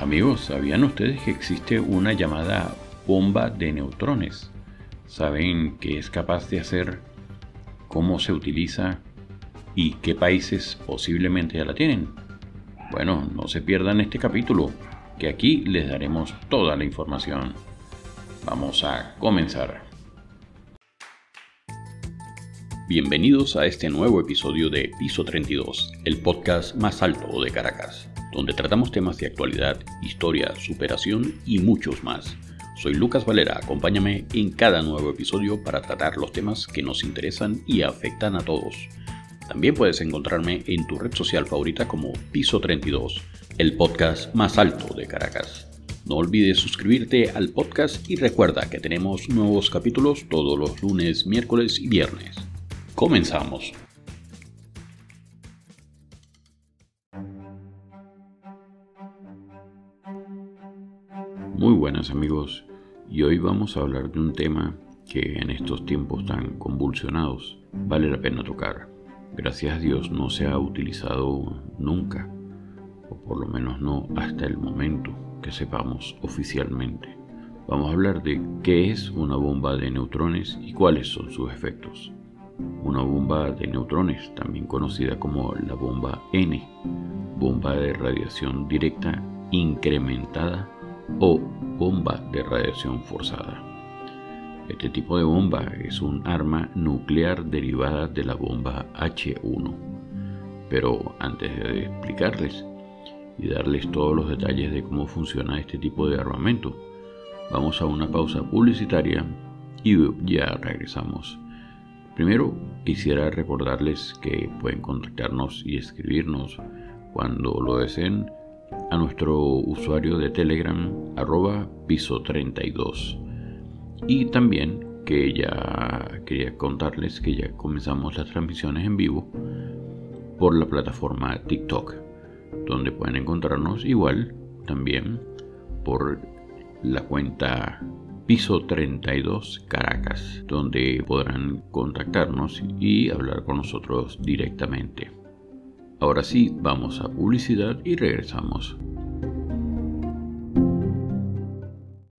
Amigos, ¿sabían ustedes que existe una llamada bomba de neutrones? ¿Saben qué es capaz de hacer? ¿Cómo se utiliza? ¿Y qué países posiblemente ya la tienen? Bueno, no se pierdan este capítulo, que aquí les daremos toda la información. Vamos a comenzar. Bienvenidos a este nuevo episodio de Piso 32, el podcast más alto de Caracas donde tratamos temas de actualidad, historia, superación y muchos más. Soy Lucas Valera, acompáñame en cada nuevo episodio para tratar los temas que nos interesan y afectan a todos. También puedes encontrarme en tu red social favorita como Piso 32, el podcast más alto de Caracas. No olvides suscribirte al podcast y recuerda que tenemos nuevos capítulos todos los lunes, miércoles y viernes. Comenzamos. Muy buenas amigos, y hoy vamos a hablar de un tema que en estos tiempos tan convulsionados vale la pena tocar. Gracias a Dios no se ha utilizado nunca, o por lo menos no hasta el momento que sepamos oficialmente. Vamos a hablar de qué es una bomba de neutrones y cuáles son sus efectos. Una bomba de neutrones, también conocida como la bomba N, bomba de radiación directa incrementada o bomba de radiación forzada. Este tipo de bomba es un arma nuclear derivada de la bomba H1. Pero antes de explicarles y darles todos los detalles de cómo funciona este tipo de armamento, vamos a una pausa publicitaria y ya regresamos. Primero quisiera recordarles que pueden contactarnos y escribirnos cuando lo deseen a nuestro usuario de Telegram arroba piso 32 y también que ya quería contarles que ya comenzamos las transmisiones en vivo por la plataforma TikTok donde pueden encontrarnos igual también por la cuenta piso 32 Caracas donde podrán contactarnos y hablar con nosotros directamente Ahora sí, vamos a publicidad y regresamos.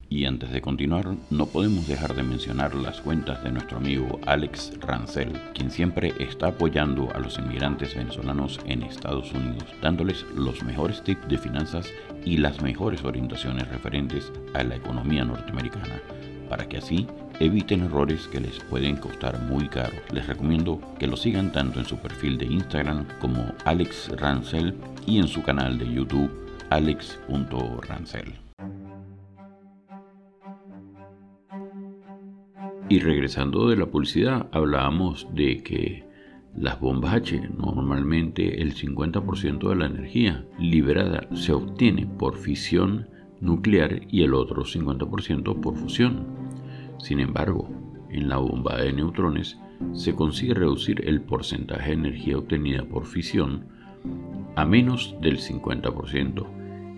Y antes de continuar, no podemos dejar de mencionar las cuentas de nuestro amigo Alex Rancel, quien siempre está apoyando a los inmigrantes venezolanos en Estados Unidos, dándoles los mejores tips de finanzas y las mejores orientaciones referentes a la economía norteamericana, para que así eviten errores que les pueden costar muy caro. Les recomiendo que lo sigan tanto en su perfil de Instagram como Alex Rancel y en su canal de YouTube alex.rancel. Y regresando de la publicidad, hablábamos de que las bombas H, normalmente el 50% de la energía liberada se obtiene por fisión nuclear y el otro 50% por fusión. Sin embargo, en la bomba de neutrones se consigue reducir el porcentaje de energía obtenida por fisión a menos del 50%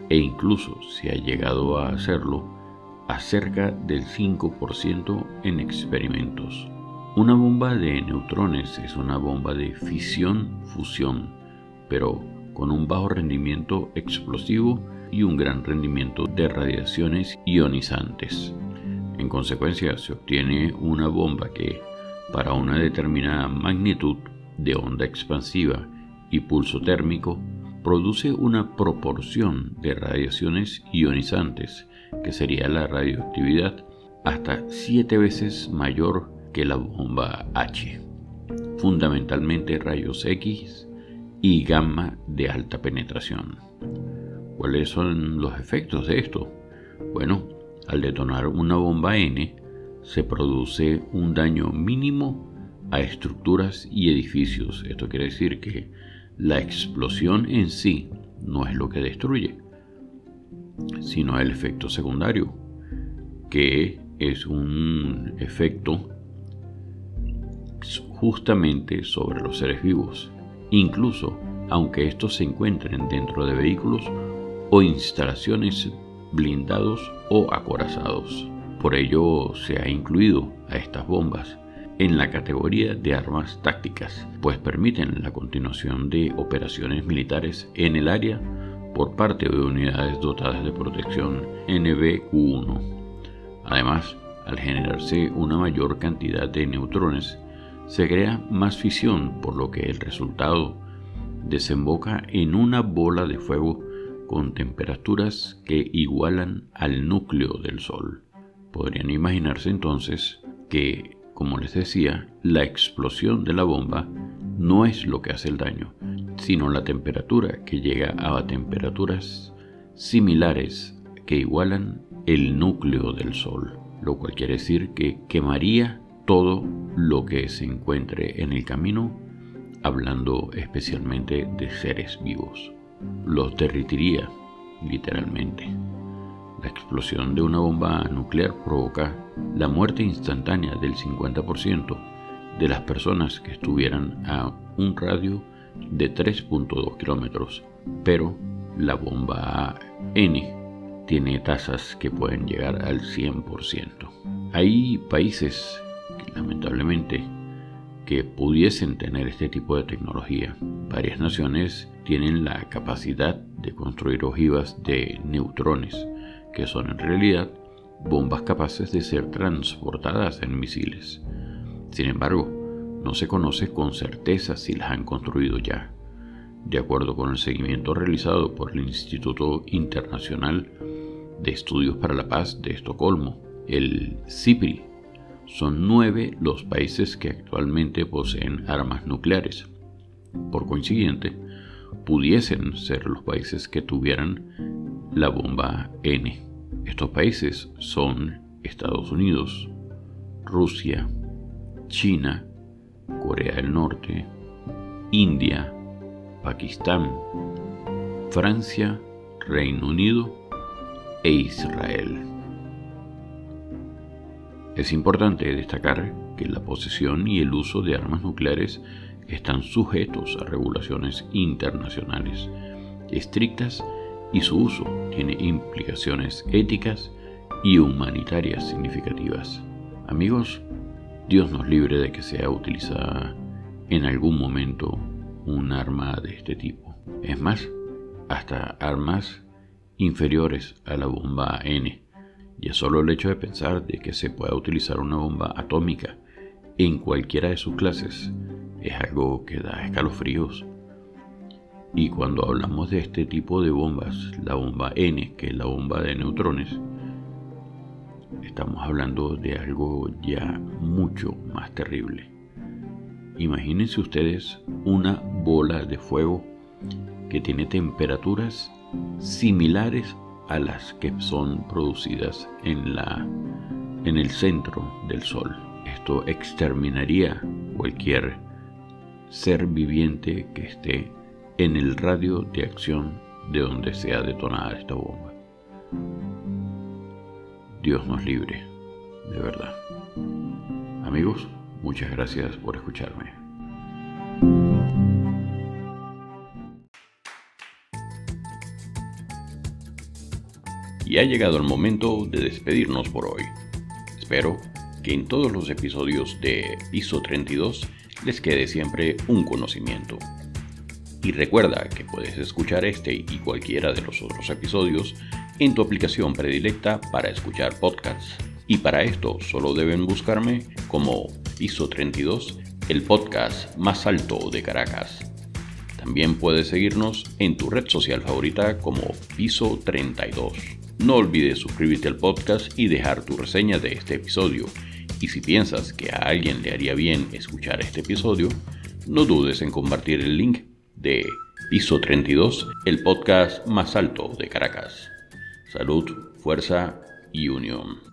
e incluso se ha llegado a hacerlo a cerca del 5% en experimentos. Una bomba de neutrones es una bomba de fisión-fusión, pero con un bajo rendimiento explosivo y un gran rendimiento de radiaciones ionizantes. En consecuencia, se obtiene una bomba que, para una determinada magnitud de onda expansiva y pulso térmico, produce una proporción de radiaciones ionizantes, que sería la radioactividad, hasta 7 veces mayor que la bomba H, fundamentalmente rayos X y gamma de alta penetración. ¿Cuáles son los efectos de esto? Bueno, al detonar una bomba N, se produce un daño mínimo a estructuras y edificios. Esto quiere decir que la explosión en sí no es lo que destruye, sino el efecto secundario, que es un efecto justamente sobre los seres vivos, incluso aunque estos se encuentren dentro de vehículos o instalaciones blindados o acorazados. Por ello se ha incluido a estas bombas en la categoría de armas tácticas, pues permiten la continuación de operaciones militares en el área por parte de unidades dotadas de protección NBQ1. Además, al generarse una mayor cantidad de neutrones, se crea más fisión, por lo que el resultado desemboca en una bola de fuego con temperaturas que igualan al núcleo del Sol. Podrían imaginarse entonces que, como les decía, la explosión de la bomba no es lo que hace el daño, sino la temperatura que llega a temperaturas similares que igualan el núcleo del Sol, lo cual quiere decir que quemaría todo lo que se encuentre en el camino, hablando especialmente de seres vivos. Los derritiría, literalmente. La explosión de una bomba nuclear provoca la muerte instantánea del 50% de las personas que estuvieran a un radio de 3.2 kilómetros, pero la bomba N tiene tasas que pueden llegar al 100%. Hay países, lamentablemente, que pudiesen tener este tipo de tecnología. Varias naciones tienen la capacidad de construir ojivas de neutrones, que son en realidad bombas capaces de ser transportadas en misiles. Sin embargo, no se conoce con certeza si las han construido ya. De acuerdo con el seguimiento realizado por el Instituto Internacional de Estudios para la Paz de Estocolmo, el CIPRI, son nueve los países que actualmente poseen armas nucleares. Por consiguiente, pudiesen ser los países que tuvieran la bomba N. Estos países son Estados Unidos, Rusia, China, Corea del Norte, India, Pakistán, Francia, Reino Unido e Israel. Es importante destacar que la posesión y el uso de armas nucleares están sujetos a regulaciones internacionales estrictas y su uso tiene implicaciones éticas y humanitarias significativas. Amigos, Dios nos libre de que sea utilizada en algún momento un arma de este tipo. Es más, hasta armas inferiores a la bomba N. Ya solo el hecho de pensar de que se pueda utilizar una bomba atómica en cualquiera de sus clases es algo que da escalofríos. Y cuando hablamos de este tipo de bombas, la bomba N, que es la bomba de neutrones, estamos hablando de algo ya mucho más terrible. Imagínense ustedes una bola de fuego que tiene temperaturas similares a las que son producidas en, la, en el centro del Sol. Esto exterminaría cualquier ser viviente que esté en el radio de acción de donde sea detonada esta bomba. Dios nos libre, de verdad. Amigos, muchas gracias por escucharme. Y ha llegado el momento de despedirnos por hoy. Espero que en todos los episodios de Piso 32 les quede siempre un conocimiento. Y recuerda que puedes escuchar este y cualquiera de los otros episodios en tu aplicación predilecta para escuchar podcasts. Y para esto solo deben buscarme como Piso 32, el podcast más alto de Caracas. También puedes seguirnos en tu red social favorita como Piso 32. No olvides suscribirte al podcast y dejar tu reseña de este episodio y si piensas que a alguien le haría bien escuchar este episodio, no dudes en compartir el link de Piso 32, el podcast más alto de Caracas. Salud, fuerza y unión.